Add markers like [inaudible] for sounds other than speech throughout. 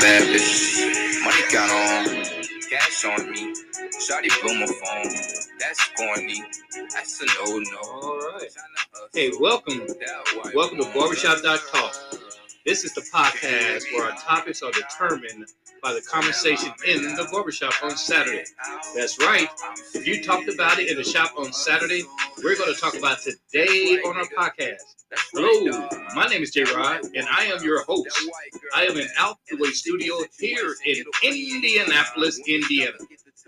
bad bitches. Money count on, cash on me. Shawty blew my phone. That's corny. That's a no no. All right. Hey, welcome. Welcome to Barbershop Talk. This is the podcast where our topics are determined by the conversation in the barbershop on Saturday. That's right. If you talked about it in the shop on Saturday, we're going to talk about today on our podcast. Hello, my name is J Rod, and I am your host. I am in Out the Way Studio here in Indianapolis, Indiana,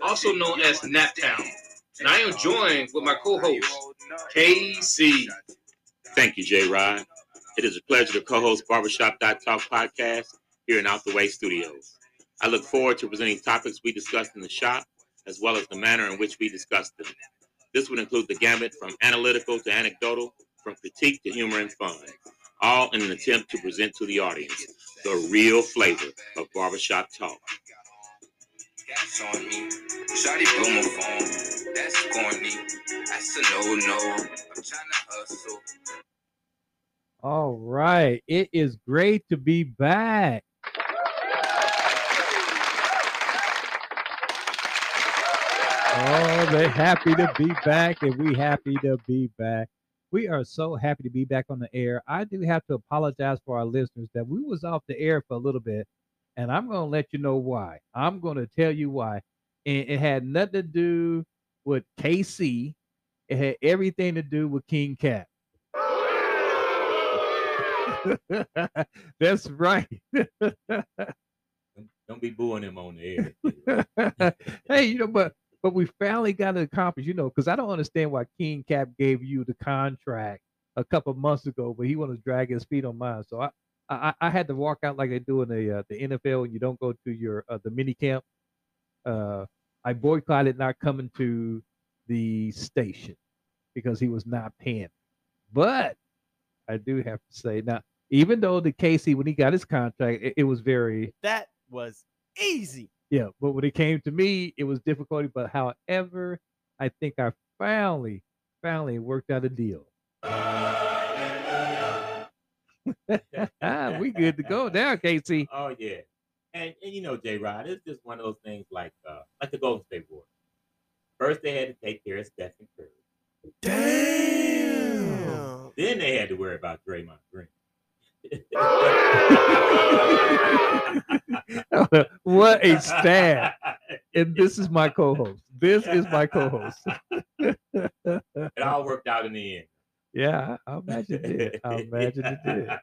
also known as Naptown. And I am joined with my co host, KC. Thank you, J Rod. It is a pleasure to co host Barbershop Talk podcast here in Out the Way Studios. I look forward to presenting topics we discussed in the shop, as well as the manner in which we discussed them. This would include the gamut from analytical to anecdotal, from critique to humor and fun, all in an attempt to present to the audience the real flavor of barbershop talk. Gas on me. Shawty blew my phone. That's corny. That's a no no. I'm trying to hustle. All right. It is great to be back. Oh, they're happy to be back, and we happy to be back. We are so happy to be back on the air. I do have to apologize for our listeners that we was off the air for a little bit, and I'm going to let you know why. I'm going to tell you why. And it had nothing to do with KC. It had everything to do with King Cap. [laughs] That's right. Don't be booing him on the air. [laughs] hey, you know, but but we finally got it accomplished, you know, because I don't understand why King Cap gave you the contract a couple months ago, but he wanted to drag his feet on mine. So I I, I had to walk out like they do in the uh, the NFL when you don't go to your uh, the mini camp. Uh, I boycotted not coming to the station because he was not paying. But I do have to say now, even though the Casey when he got his contract, it, it was very That was easy. Yeah, but when it came to me, it was difficulty. But however, I think I finally, finally worked out a deal. Ah, [laughs] we good to go now, Casey. oh yeah. And, and you know, J Rod, it's just one of those things like uh, like the Golden State Warriors. First they had to take care of Stephen Curry. Damn. Then they had to worry about Draymond Green. [laughs] what a stab! And this is my co-host. This is my co-host. [laughs] It all worked out in the end. Yeah, I imagine it did. I imagine it did. [laughs]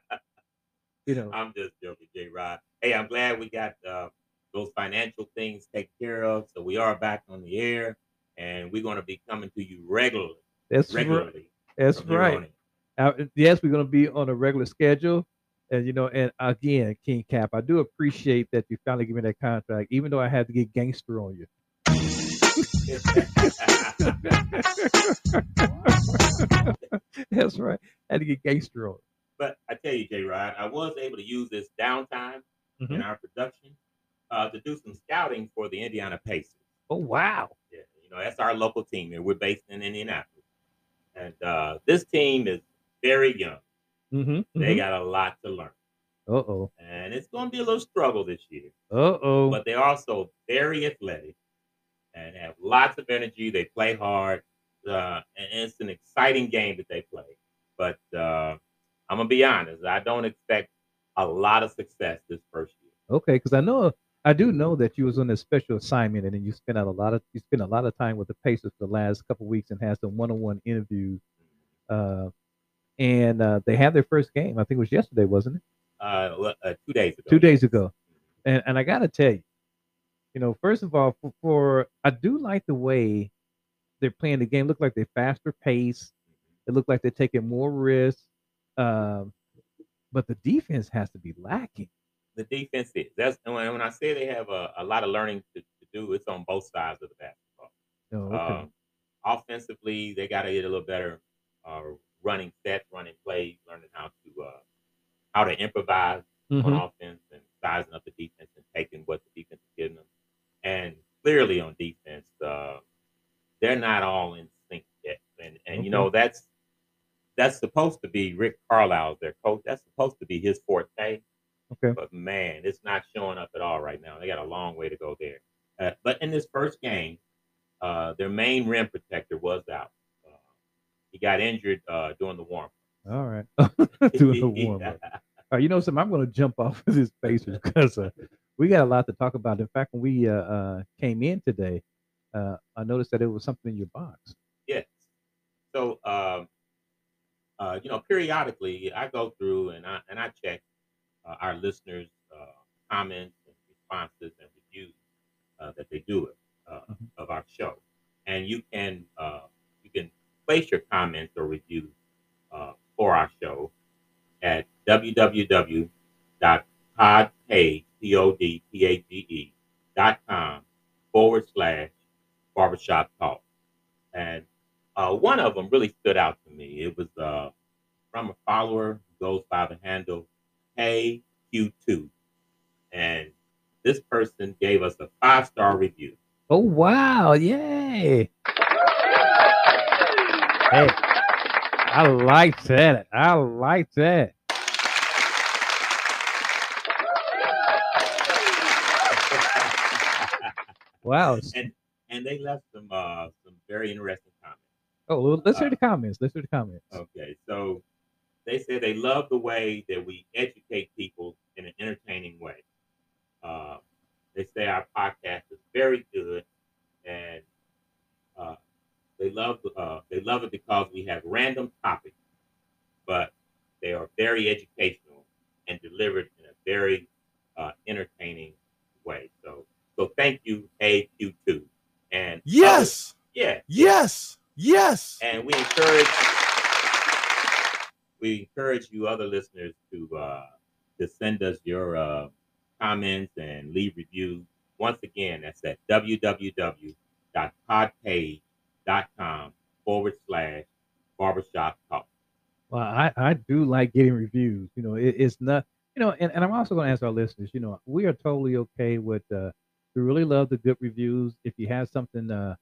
You know, I'm just joking, J Rod. Hey, I'm glad we got uh, those financial things taken care of. So we are back on the air and we're going to be coming to you regularly. that's right. regularly. That's from here right. In. Uh, yes, we're going to be on a regular schedule. And, you know, and again, King Cap, I do appreciate that you finally give me that contract, even though I had to get gangster on you. [laughs] That's right. I had to get gangster on but I tell you, J Rod, I was able to use this downtime you. in our production uh, to do some scouting for the Indiana Pacers. Oh, wow. Yeah, you know, that's our local team here. We're based in Indianapolis. And uh, this team is very young. Mm-hmm. They got a lot to learn. Uh oh. And it's going to be a little struggle this year. Uh oh. But they're also very athletic and have lots of energy. They play hard. Uh, and it's an exciting game that they play. But uh, I'm going to be honest, I don't expect a lot of success this first year. Okay, because I know I do know that you was on a special assignment and then you spent out a lot of you spent a lot of time with the Pacers for the last couple weeks and had some one-on-one interviews. Uh, and uh, they had their first game. I think it was yesterday, wasn't it? Uh, uh, two days ago. Two days ago. And and I gotta tell you, you know, first of all, for, for I do like the way they're playing the game. Look like they're faster pace. It look like they're taking more risks. Um, but the defense has to be lacking. The defense is. That's and when, when I say they have a, a lot of learning to, to do, it's on both sides of the basketball. Oh, okay. Um, offensively, they got to get a little better uh, running sets, running plays, learning how to uh, how to improvise on Mhm. offense and sizing up the defense and taking what the defense is giving them. And clearly on defense, uh, they're not all in sync yet. And and you know that's that's supposed to be Rick Carlisle, their coach. That's supposed to be his forte. Okay. But man, it's not showing up at all right now. They got a long way to go there. Uh, but in this first game, uh, their main rim protector was out. He got injured uh, during the warm. All right. [laughs] Doing the warm up. [laughs] All right, you know something? I'm going to jump off of this Pacers [laughs] because uh, we got a lot to talk about. In fact, when we uh, uh, came in today, uh, I noticed that it was something in your box. Yes. So, um, uh, you know, periodically I go through and I and I check uh, our listeners' uh, comments and responses and reviews uh, that they do uh, Mhm. of our show, and you can uh, you can place your comments or reviews uh, for our show at www.podpage p o d p a g e com forward slash barbershop talk, and uh, one of them really stood out to me. It was uh, from a follower who goes by the handle Hey Q2. And this person gave us a five star review. Oh, wow. Yay. Hey, I like that. I like that. [laughs] Wow. and and they left some uh, some very interesting comments. Oh, well, let's hear the comments. Let's hear the comments. Okay, so they say they love the way that we educate people in an entertaining way. Uh, they say our podcast is very good, and uh, they love uh, they love it because we have random topics, but they are very educational and delivered in a very uh, entertaining way. So, so thank you, AQ2, and Yes. yeah, Yes. Yes. and we encourage we encourage you other listeners to uh to send us your uh comments and leave reviews once again that's at www.podpage.com forward slash barbershop talk Well, I, I do like getting reviews. You know, it, it's not, you know, and, and I'm also going to ask our listeners, you know, we are totally okay with, uh, we really love the good reviews. If you have something, uh,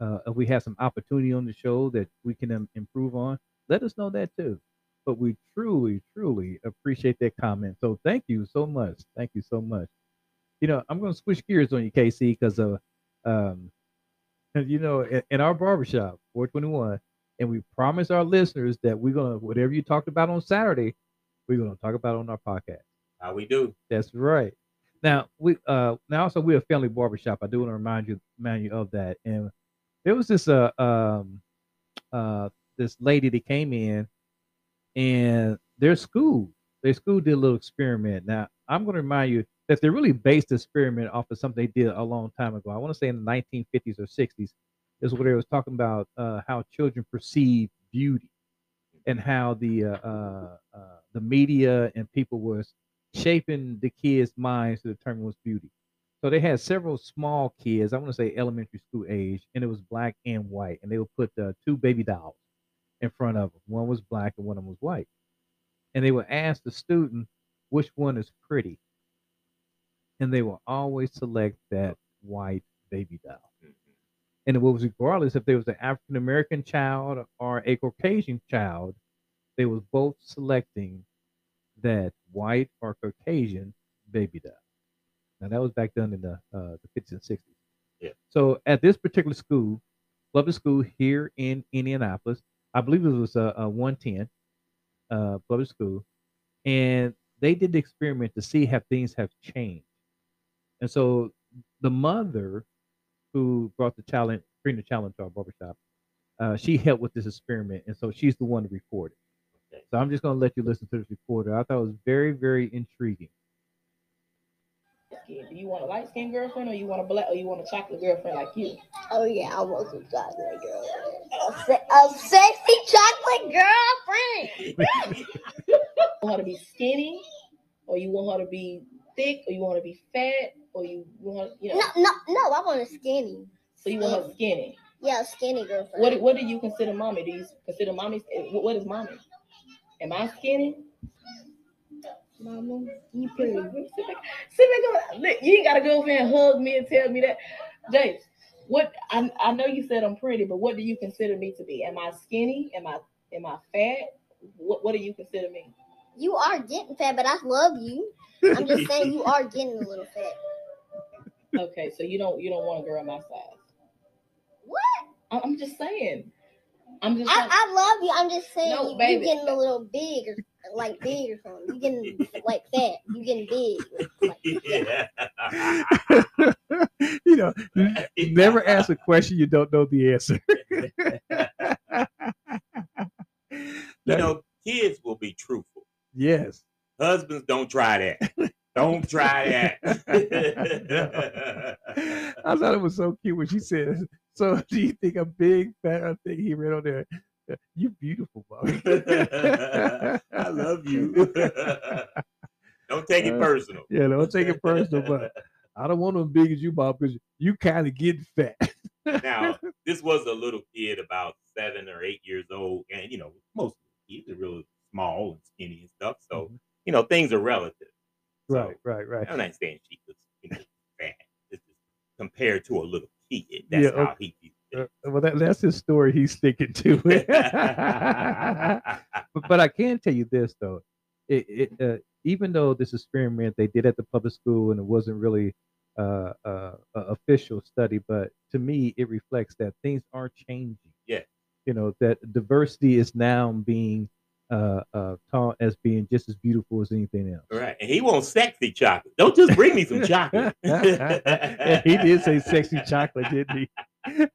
uh, if we have some opportunity on the show that we can um, improve on, let us know that too. But we truly, truly appreciate that comment. So thank you so much. Thank you so much. You know, I'm going to switch gears on you, KC, because, uh, um, [laughs] you know, in, in our barbershop, 421, and we promise our listeners that we're gonna whatever you talked about on Saturday, we're gonna talk about on our podcast. how we do That's right. Now we uh now also we're a family barbershop. I do want to remind you remind you of that. And there was this uh um uh this lady that came in and their school, their school did a little experiment. Now I'm gonna remind you that they really based the experiment off of something they did a long time ago. I want to say in the 1950s or 60s is where they was talking about uh, how children perceive beauty and how the uh, uh, uh, the media and people was shaping the kids' minds to determine what's beauty. So they had several small kids, I want to say elementary school age, and it was black and white, and they would put uh, two baby dolls in front of them. One was black and one of them was white, and they would ask the student which one is pretty, and they will always select that white baby doll and it was regardless if there was an African American child or a Caucasian child, they was both selecting that white or Caucasian baby doll. Now that was back then in the uh, the 50s and 60s. Yeah. So at this particular school, public school here in Indianapolis, I believe it was a, a 110 uh, public school, and they did the experiment to see how things have changed. And so the mother who brought the challenge, bring the challenge to our barbershop, uh, she helped with this experiment, and so she's the one to record it. Okay. So I'm just going to let you listen to this recorder. I thought it was very, very intriguing. Do you want a light skinned girlfriend or you want a black or you want a chocolate girlfriend like you? Oh yeah, I want some chocolate girlfriend. A, se- a sexy chocolate girlfriend. [laughs] You want her to be skinny or you want her to be thick or you want her to be fat or you want you know No, no, no. I want a skinny. so you want her skinny. Yeah, a skinny girlfriend. What what do you consider mommy? Do you consider mommy what what is mommy? Am I skinny? Mama, you pretty. Sit back, sit back. Look, you ain't gotta go over and hug me and tell me that. James, what I, I know you said I'm pretty, but what do you consider me to be? Am I skinny? Am I am I fat? What what do you consider me? You are getting fat, but I love you. I'm just saying you are getting a little fat. Okay, so you don't you don't want a girl my size. What? I- I'm just saying. I'm just. I, trying- I love you. I'm just saying No, you, baby. you getting a little big or like big or something. You getting like fat. You're getting big. Like, [laughs] you know, never ask a question you don't know the answer. [laughs] you know, kids will be truthful. Yes. Husbands, don't try that. Don't try that. [laughs] [laughs] I thought it was so cute when she said, "So do you think I'm big, fat?" I think he read on there, "You beautiful, Bobby." [laughs] I love you. don't take it Uh, personal. Yeah, don't take it personal, but I don't want them big as you, Bob, because you kind of get fat. now, this was a little kid about seven or eight years old, and you know, most kids are real small and skinny and stuff. So, you know, things are relative. So, right, right, right. I'm not saying she was you know, fat. This is compared to a little kid. That's Yeah, how he Uh, well, that, that's his story. He's sticking to it. [laughs] [laughs] but, but I can tell you this though, it, it uh, even though this experiment they did at the public school and it wasn't really uh, uh, official study, but to me it reflects that things are changing. Yeah. You know that diversity is now being uh, uh, taught as being just as beautiful as anything else. Right. And he wants sexy chocolate. Don't just bring me some [laughs] chocolate. [laughs] Yeah, he did say sexy chocolate, didn't he? [laughs]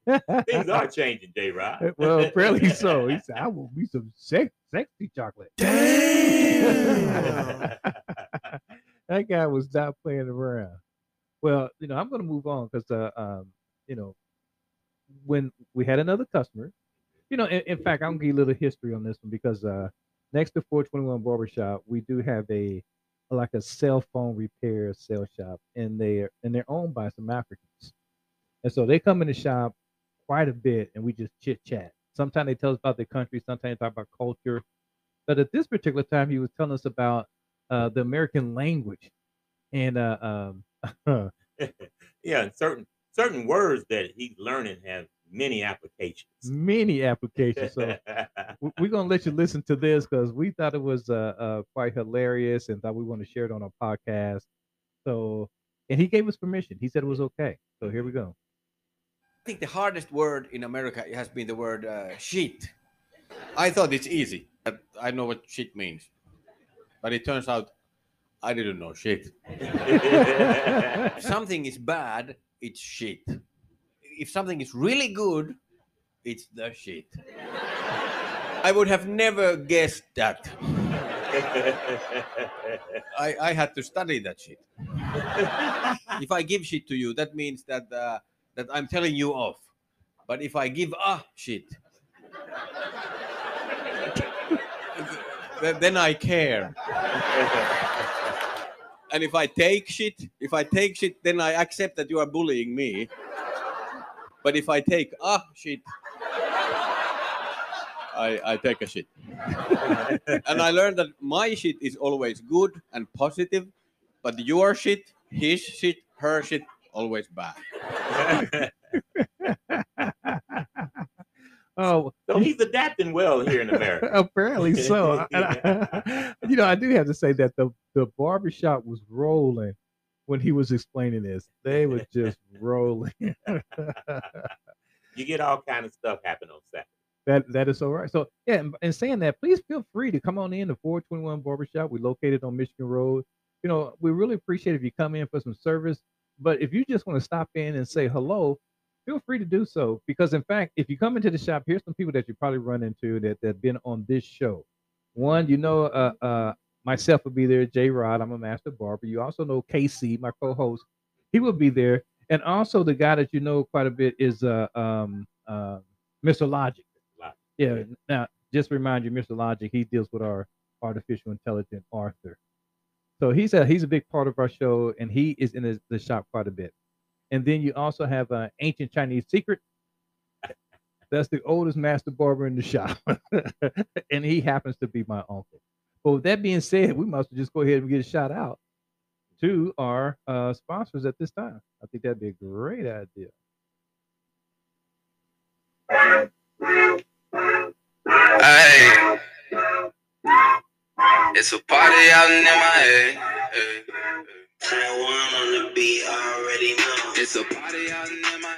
Things are changing, J Rod. well, apparently so. He said, "I want me some sex, sexy chocolate." Damn. that guy was not playing around. Well, you know, I'm going to move on because, uh, um, you know, when we had another customer, you know, in, in fact, I'm going to give you a little history on this one because uh, next to 421 Barbershop, we do have a like a cell phone repair sales shop, and they're and they're owned by some Africans, and so they come in the shop quite a bit, and we just chit chat. Sometimes they tell us about their country, sometimes they talk about culture, but at this particular time, he was telling us about uh, the American language, and uh, um, [laughs] [laughs] yeah, certain certain words that he's learning have many applications. many applications. So [laughs] we- we're gonna let you listen to this because we thought it was uh, uh, quite hilarious and thought we want to share it on our podcast. So, and he gave us permission. He said it was okay. So here we go. I think the hardest word in America has been the word uh, shit. I thought it's easy. that I know what shit means, but it turns out I didn't know shit. [laughs] Something is bad, it's shit. If something is really good, it's the shit. I would have never guessed that. [laughs] I, I had to study that shit. [laughs] if I give shit to you, that means that uh, that I'm telling you off. But if I give a shit, then then I care. [laughs] and if I take shit, if I take shit, then I accept that you are bullying me. But if I take a shit, I, I take a shit. [laughs] and I learned that my shit is always good and positive, but your shit, his shit, her shit, always bad. [laughs] Oh, so he's adapting well here in America. [laughs] apparently so. And I- you know, I do have to say that the the barbershop was rolling when he was explaining this. They were [laughs] just rolling. [laughs] You get all kind of stuff happen on Saturday. That that is all right. So yeah, and, and saying that, please feel free to come on in to 421 Barbershop. We're located on Michigan Road. You know, we really appreciate if you come in for some service. But if you just want to stop in and say hello, feel free to do so. Because in fact, if you come into the shop, here's some people that you probably run into that that have been on this show. One, you know, uh, uh, myself will be there. J Rod, I'm a master barber. You also know KC, my co-host. He will be there, and also the guy that you know quite a bit is uh, um, uh, Mr. Logic. Yeah. Now, just remind you, Mr. Logic, he deals with our artificial intelligent Arthur. So he's a he's a big part of our show, and he is in the, the shop quite a bit. And then you also have uh, ancient Chinese secret. That's the oldest master barber in the shop, [laughs] and he happens to be my uncle. But with that being said, we must just go ahead and get a shout out to our uh, sponsors at this time. I think that'd be a great idea. Hey, it's a party out in MIA. Taiwan on the beat, already know. It's a party out in my.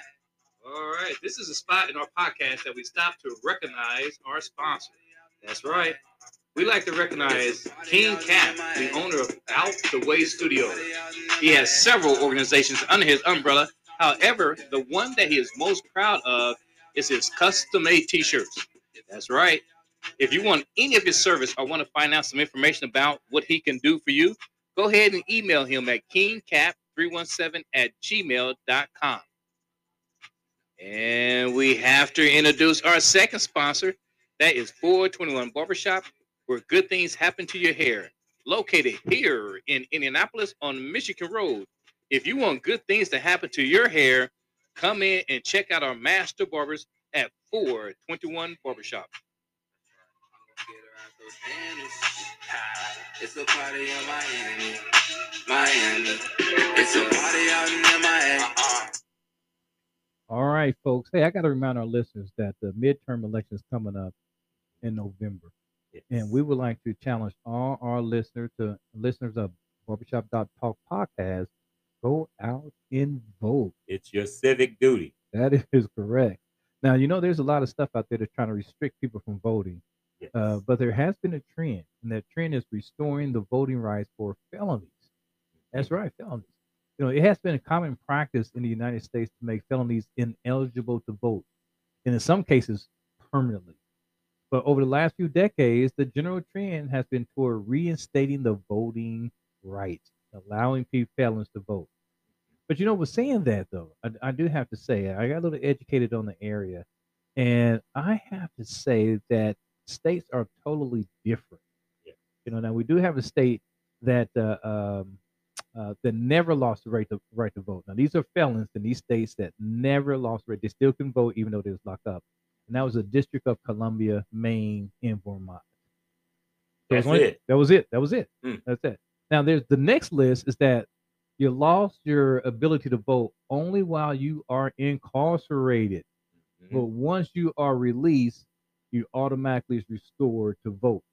All right, this is a spot in our podcast that we stop to recognize our sponsor. That's right. We like to recognize King Cap, the owner of Out the Way Studios. He has several organizations under his umbrella. However, the one that he is most proud of is his custom made t shirts. That's right. If you want any of his service or want to find out some information about what he can do for you, go ahead and email him at kingcap317 at gmail.com. And we have to introduce our second sponsor. That is 421 Barbershop, where good things happen to your hair. Located here in Indianapolis on Michigan Road. If you want good things to happen to your hair, come in and check out our master barbers at 421 Barbershop. It's a party in Miami. Miami. It's a party out in Miami. All right, folks. Hey, I got to remind our listeners that the midterm election is coming up in November, and we would like to challenge all our listeners to listeners of Barbershop Talk podcast go out and vote. It's your civic duty. That [laughs] is correct. Now, you know, there's a lot of stuff out there that's trying to restrict people from voting, Yes. uh, but there has been a trend, and that trend is restoring the voting rights for felonies. That's right, felonies. You know, it has been a common practice in the United States to make felonies ineligible to vote, and in some cases, permanently. But over the last few decades, the general trend has been toward reinstating the voting rights, allowing people felons to vote. But you know, with saying that though, I, I do have to say I got a little educated on the area, and I have to say that states are totally different. Yeah. You know, now we do have a state that uh, um, uh, that never lost the right to right to vote. Now these are felons in these states that never lost the right. They still can vote even though they was locked up, and that was the District of Columbia, Maine, and Vermont. That's it's only- it. That was it. That was it. Hmm. That's it. Now there's the next list is that you lost your ability to vote only while you are incarcerated. Mhm. But once you are released, you automatically is restored to vote.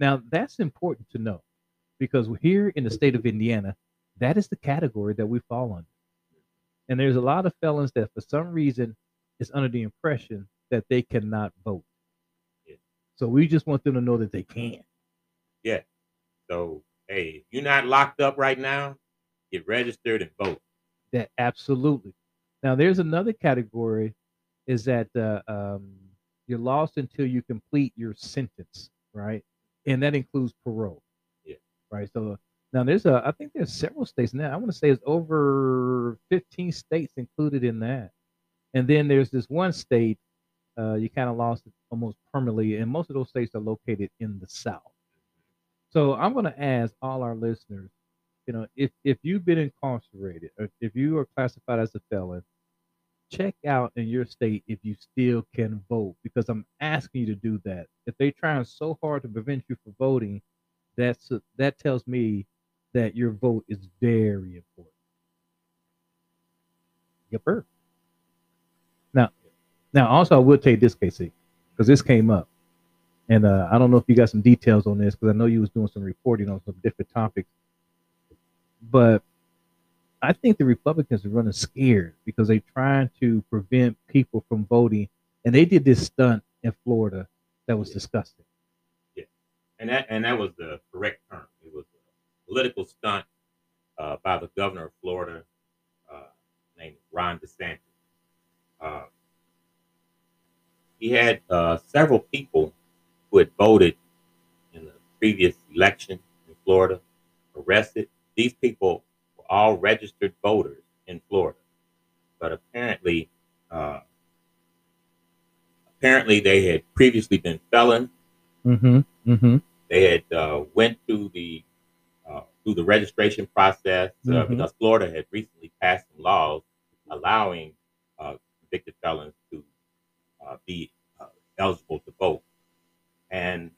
Now that's important to know because here in the state of Indiana, that is the category that we fall under. And there's a lot of felons that for some reason is under the impression that they cannot vote. Yeah. So we just want them to know that they can. Yeah. So, hey, if you're not locked up right now, get registered and vote. That absolutely. Now there's another category is that uh, um, you're lost until you complete your sentence, right? And that includes parole. Yeah. Right. So now there's a I think there's several states now. I want to say it's over 15 states included in that. And then there's this one state uh, you kind of lost it almost permanently, and most of those states are located in the South. So I'm going to ask all our listeners you know, if if you've been incarcerated or if you are classified as a felon, check out in your state if you still can vote because I'm asking you to do that. If they're trying so hard to prevent you from voting, that's that tells me that your vote is very important. Yep. Now, now also I will tell you this, Casey, because this came up, and uh, I don't know if you got some details on this because I know you was doing some reporting on some different topics but I think the Republicans are running scared because they're trying to prevent people from voting, and they did this stunt in Florida that was disgusting. Yeah, And that and that was the correct term. It was a political stunt uh, by the governor of Florida, uh, named Ron DeSantis. He had uh, several people who had voted in the previous election in Florida arrested. These people were all registered voters in Florida, but apparently, uh, apparently they had previously been felons Mm-hmm. Mm-hmm. they had uh, went through the uh, through the registration process uh, Mhm. because Florida had recently passed some laws allowing uh, convicted felons to be uh, eligible to vote, and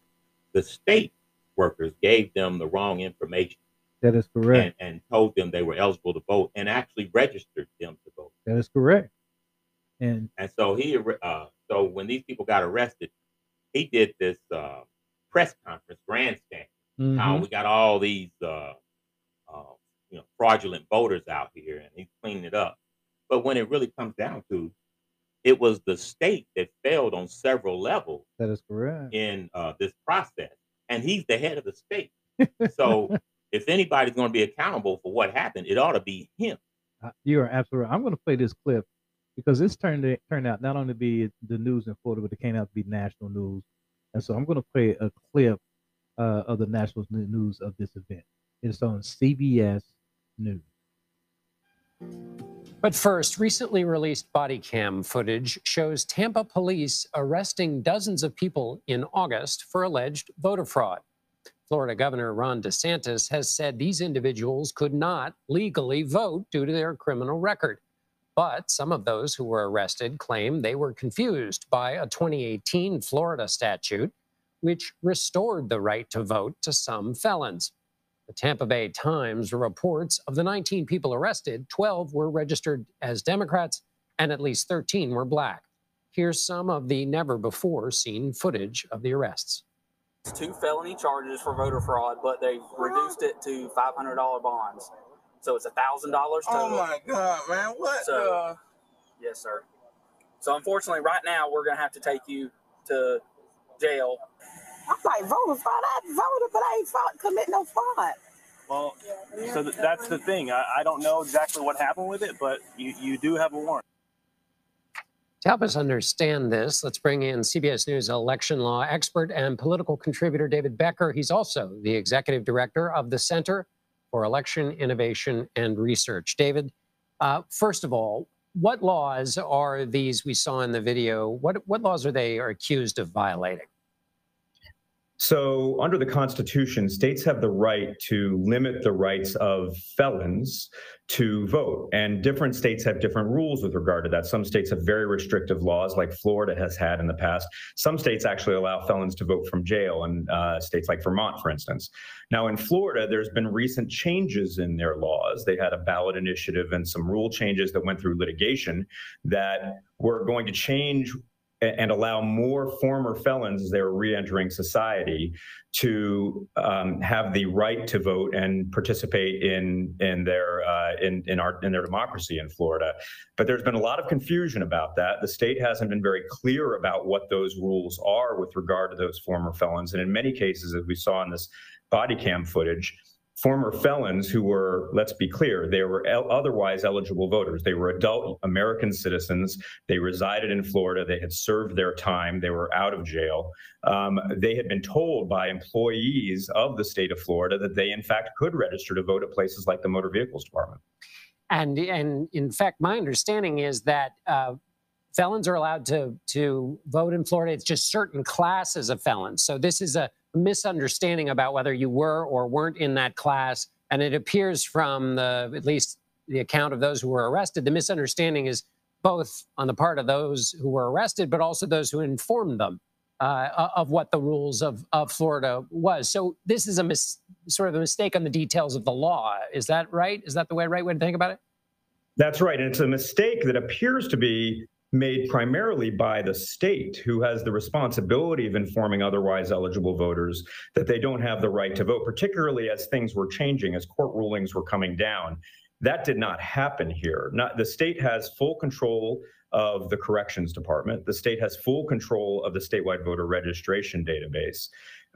the state workers gave them the wrong information That is correct. and, and told them they were eligible to vote and actually registered them to vote. That is correct. And And so he, uh, so when these people got arrested, he did this uh, press conference, grandstand. how mhm, we got all these uh, uh, you know, fraudulent voters out here, and he's cleaning it up. But when it really comes down to, it was the state that failed on several levels That is correct. in uh, this process, and he's the head of the state. [laughs] So if anybody's going to be accountable for what happened, it ought to be him. Uh, You are absolutely right. I'm going to play this clip because this turned it, turned out not only to be the news in Florida, but it came out to be national news. And so I'm going to play a clip uh, of the national news of this event. It's on CBS News. But first, recently released body cam footage shows Tampa police arresting dozens of people in August for alleged voter fraud. Florida Governor Ron DeSantis has said these individuals could not legally vote due to their criminal record. But some of those who were arrested claim they were confused by a 2018 Florida statute, which restored the right to vote to some felons. The Tampa Bay Times reports of the 19 people arrested, 12 were registered as Democrats and at least 13 were black. Here's some of the never before seen footage of the arrests. It's two felony charges for voter fraud, but they reduced it to $500 bonds. So it's $1,000 total. Oh my god, man! What So- Yes, sir. So unfortunately, right now, we're going to have to take you to jail. I'm like voter fraud. I voted, but I ain't fraud, commit no fraud. Well, so th- that's the thing. I, I don't know exactly what happened with it, but you, you do have a warrant. To help us understand this, let's bring in CBS News election law expert and political contributor David Becker. He's also the executive director of the Center for Election Innovation and Research. David, uh, first of all, what laws are these we saw in the video? What, what laws are they are accused of violating? So, under the Constitution, states have the right to limit the rights of felons to vote. And different states have different rules with regard to that. Some states have very restrictive laws, like Florida has had in the past. Some states actually allow felons to vote from jail, and uh, states like Vermont, for instance. Now, in Florida, there's been recent changes in their laws. They had a ballot initiative and some rule changes that went through litigation that were going to change and allow more former felons as they're reentering society to um, have the right to vote and participate in in their uh, in in our in their democracy in Florida. But there's been a lot of confusion about that. The state hasn't been very clear about what those rules are with regard to those former felons, and in many cases, as we saw in this body cam footage. Former felons who were, let's be clear, they were el- otherwise eligible voters. They were adult American citizens. They resided in Florida. They had served their time. They were out of jail. Um, they had been told by employees of the state of Florida that they, in fact, could register to vote at places like the Motor Vehicles Department. And and in fact, my understanding is that uh, felons are allowed to to vote in Florida. It's just certain classes of felons. So this is a misunderstanding about whether you were or weren't in that class. And it appears from the at least the account of those who were arrested, the misunderstanding is both on the part of those who were arrested, but also those who informed them uh, of what the rules of, of Florida was. So this is a mis- sort of a mistake on the details of the law. Is that right? Is that the way, right way to think about it? That's right. And it's a mistake that appears to be made primarily by the state, who has the responsibility of informing otherwise eligible voters that they don't have the right to vote, particularly as things were changing, as court rulings were coming down. That did not happen here. Not, the state has full control of the corrections department. The state has full control of the statewide voter registration database.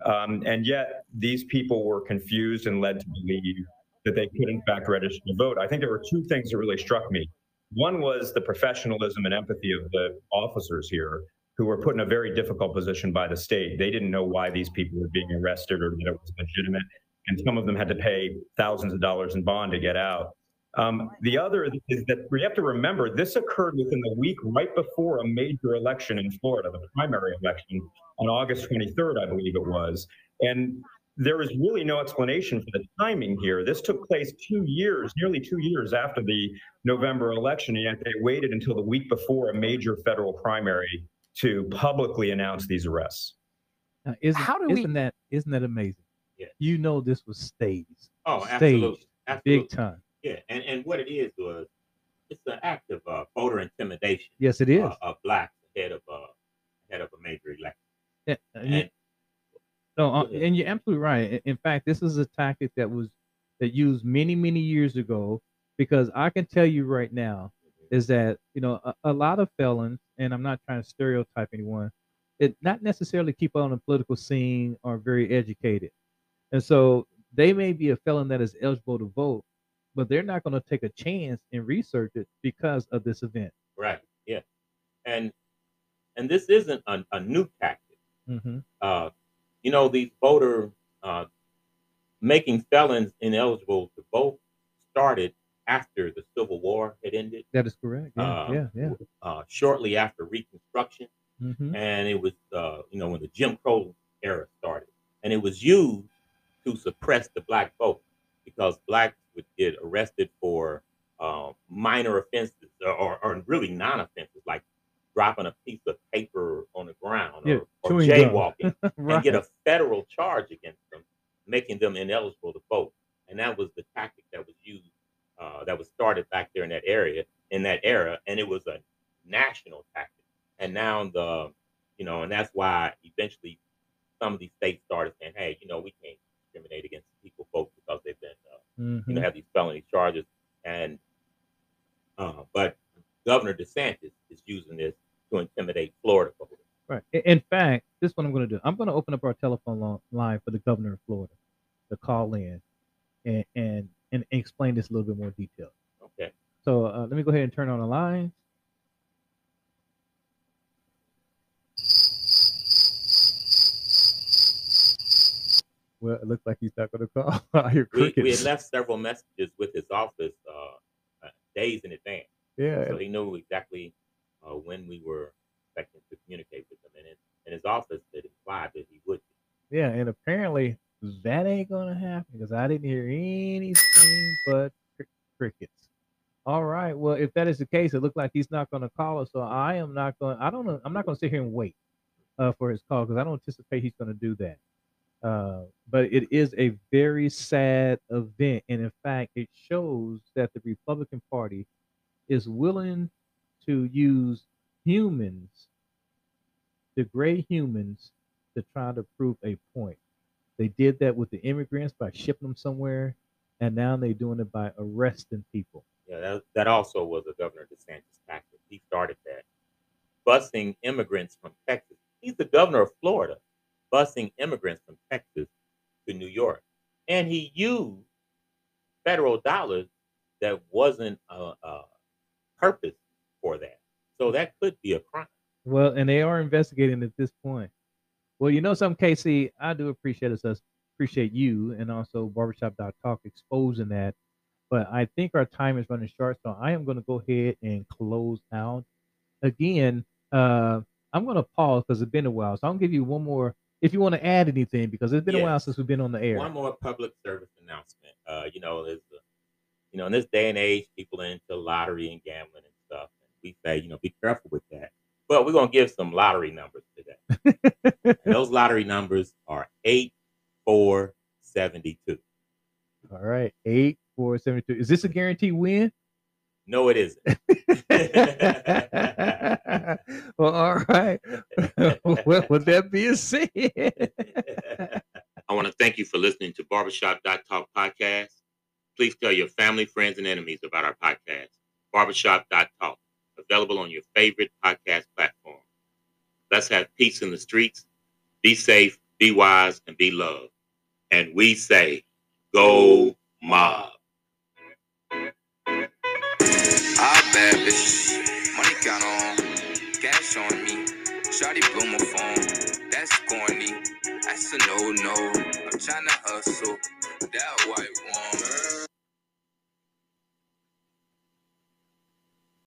Um, and yet, these people were confused and led to believe that they could, in fact, register to vote. I think there were two things that really struck me. One was the professionalism and empathy of the officers here who were put in a very difficult position by the state. They didn't know why these people were being arrested or that it was legitimate. And some of them had to pay thousands of dollars in bond to get out. Um, the other is that we have to remember this occurred within the week right before a major election in Florida, the primary election on August 23rd, I believe it was. And there is really no explanation for the timing here. This took place two years, nearly two years after the November election, and yet they waited until the week before a major federal primary to publicly announce these arrests. Now, isn't, How do we- isn't that isn't that amazing? Yeah. You know this was staged. Oh, Staged, absolutely. absolutely. Big time. Yeah, and, and what it is was it's an act of uh, voter intimidation. Yes, it is. Uh, of blacks ahead of uh, ahead of a major election. Yeah, and you- And no, uh, and you're absolutely right. In- fact, this is a tactic that was that used many many years ago. Because I can tell you right now is that you know a, a lot of felons, and I'm not trying to stereotype anyone, it not necessarily keep on the political scene are very educated, and so they may be a felon that is eligible to vote, but they're not going to take a chance and research it because of this event. Right. Yeah. And and this isn't a, a new tactic. Mm-hmm. Uh, you know, these voter uh, making felons ineligible to vote started after the Civil War had ended. That is correct. Yeah, uh, yeah, yeah. Uh, shortly after Reconstruction, Mhm. and it was uh, you know when the Jim Crow era started, and it was used to suppress the black vote because blacks would get arrested for uh, minor offenses or, or, or really non-offenses like dropping a piece of paper on the ground Yeah, or, or chewing gum. jaywalking [laughs] and get a federal charge against them, making them ineligible to vote. And that was the tactic that was used, uh, that was started back there in that area, in that era, and it was a national tactic. And now the, you know, and that's why eventually some of these states started saying, hey, you know, we can't discriminate against people vote because they've been, uh, you know, Mhm. have these felony charges. And, uh, but Governor DeSantis is using this to intimidate Florida voters. Right. In fact, this is what I'm going to do. I'm going to open up our telephone line for the governor of Florida to call in and and, and explain this a little bit more detail. Okay. So uh, let me go ahead and turn on the line. Well, it looks like he's not going to call. [laughs] I hear We, we had left several messages with his office uh, uh, days in advance. Yeah. So he knew exactly uh, when we were expecting to communicate with him. And, it, and his office had implied that he would. Yeah, and apparently that ain't gonna happen because I didn't hear anything but cri- crickets. All right, well, if that is the case, it looked like he's not gonna call us. So I am not going. I don't know. I'm not gonna sit here and wait uh, for his call because I don't anticipate he's gonna do that. Uh, but it is a very sad event, and in fact, it shows that the Republican Party is willing to use humans degrade humans to try to prove a point. They did that with the immigrants by shipping them somewhere, and now they're doing it by arresting people. Yeah, that, that also was a Governor DeSantis tactic. He started that. Busing immigrants from Texas. He's the governor of Florida, busing immigrants from Texas to New York. And he used federal dollars that wasn't a, a purpose for that. So that could be a crime. Well, and they are investigating at this point. Well, you know something, Casey, I do appreciate us, appreciate you and also barbershop.talk exposing that. But I think our time is running short, so I am going to go ahead and close out. Again, uh, I'm going to pause because it's been a while. So I'll give you one more if you want to add anything because it's been a while since we've been on the air. One more public service announcement. Uh, you know, there's a, you know, in this day and age, people are into lottery and gambling and stuff. And we say, you know, be careful with that. But we're gonna give some lottery numbers today. and those [laughs] lottery numbers are eight, four, seventy-two. All right, eight four seventy two. Is this a guaranteed win? No, it isn't. [laughs] [laughs] well, all right. well, with that being said, I want to thank you for listening to Barbershop.talk podcast. Please tell your family, friends, and enemies about our podcast, Barbershop.talk, available on your favorite podcast platform. Let's have peace in the streets. Be safe, be wise, and be loved. And we say, go mob. Bad bitch. Money on. Cash on me. My phone. That's corny. That's a no no. I'm tryna hustle. That white woman.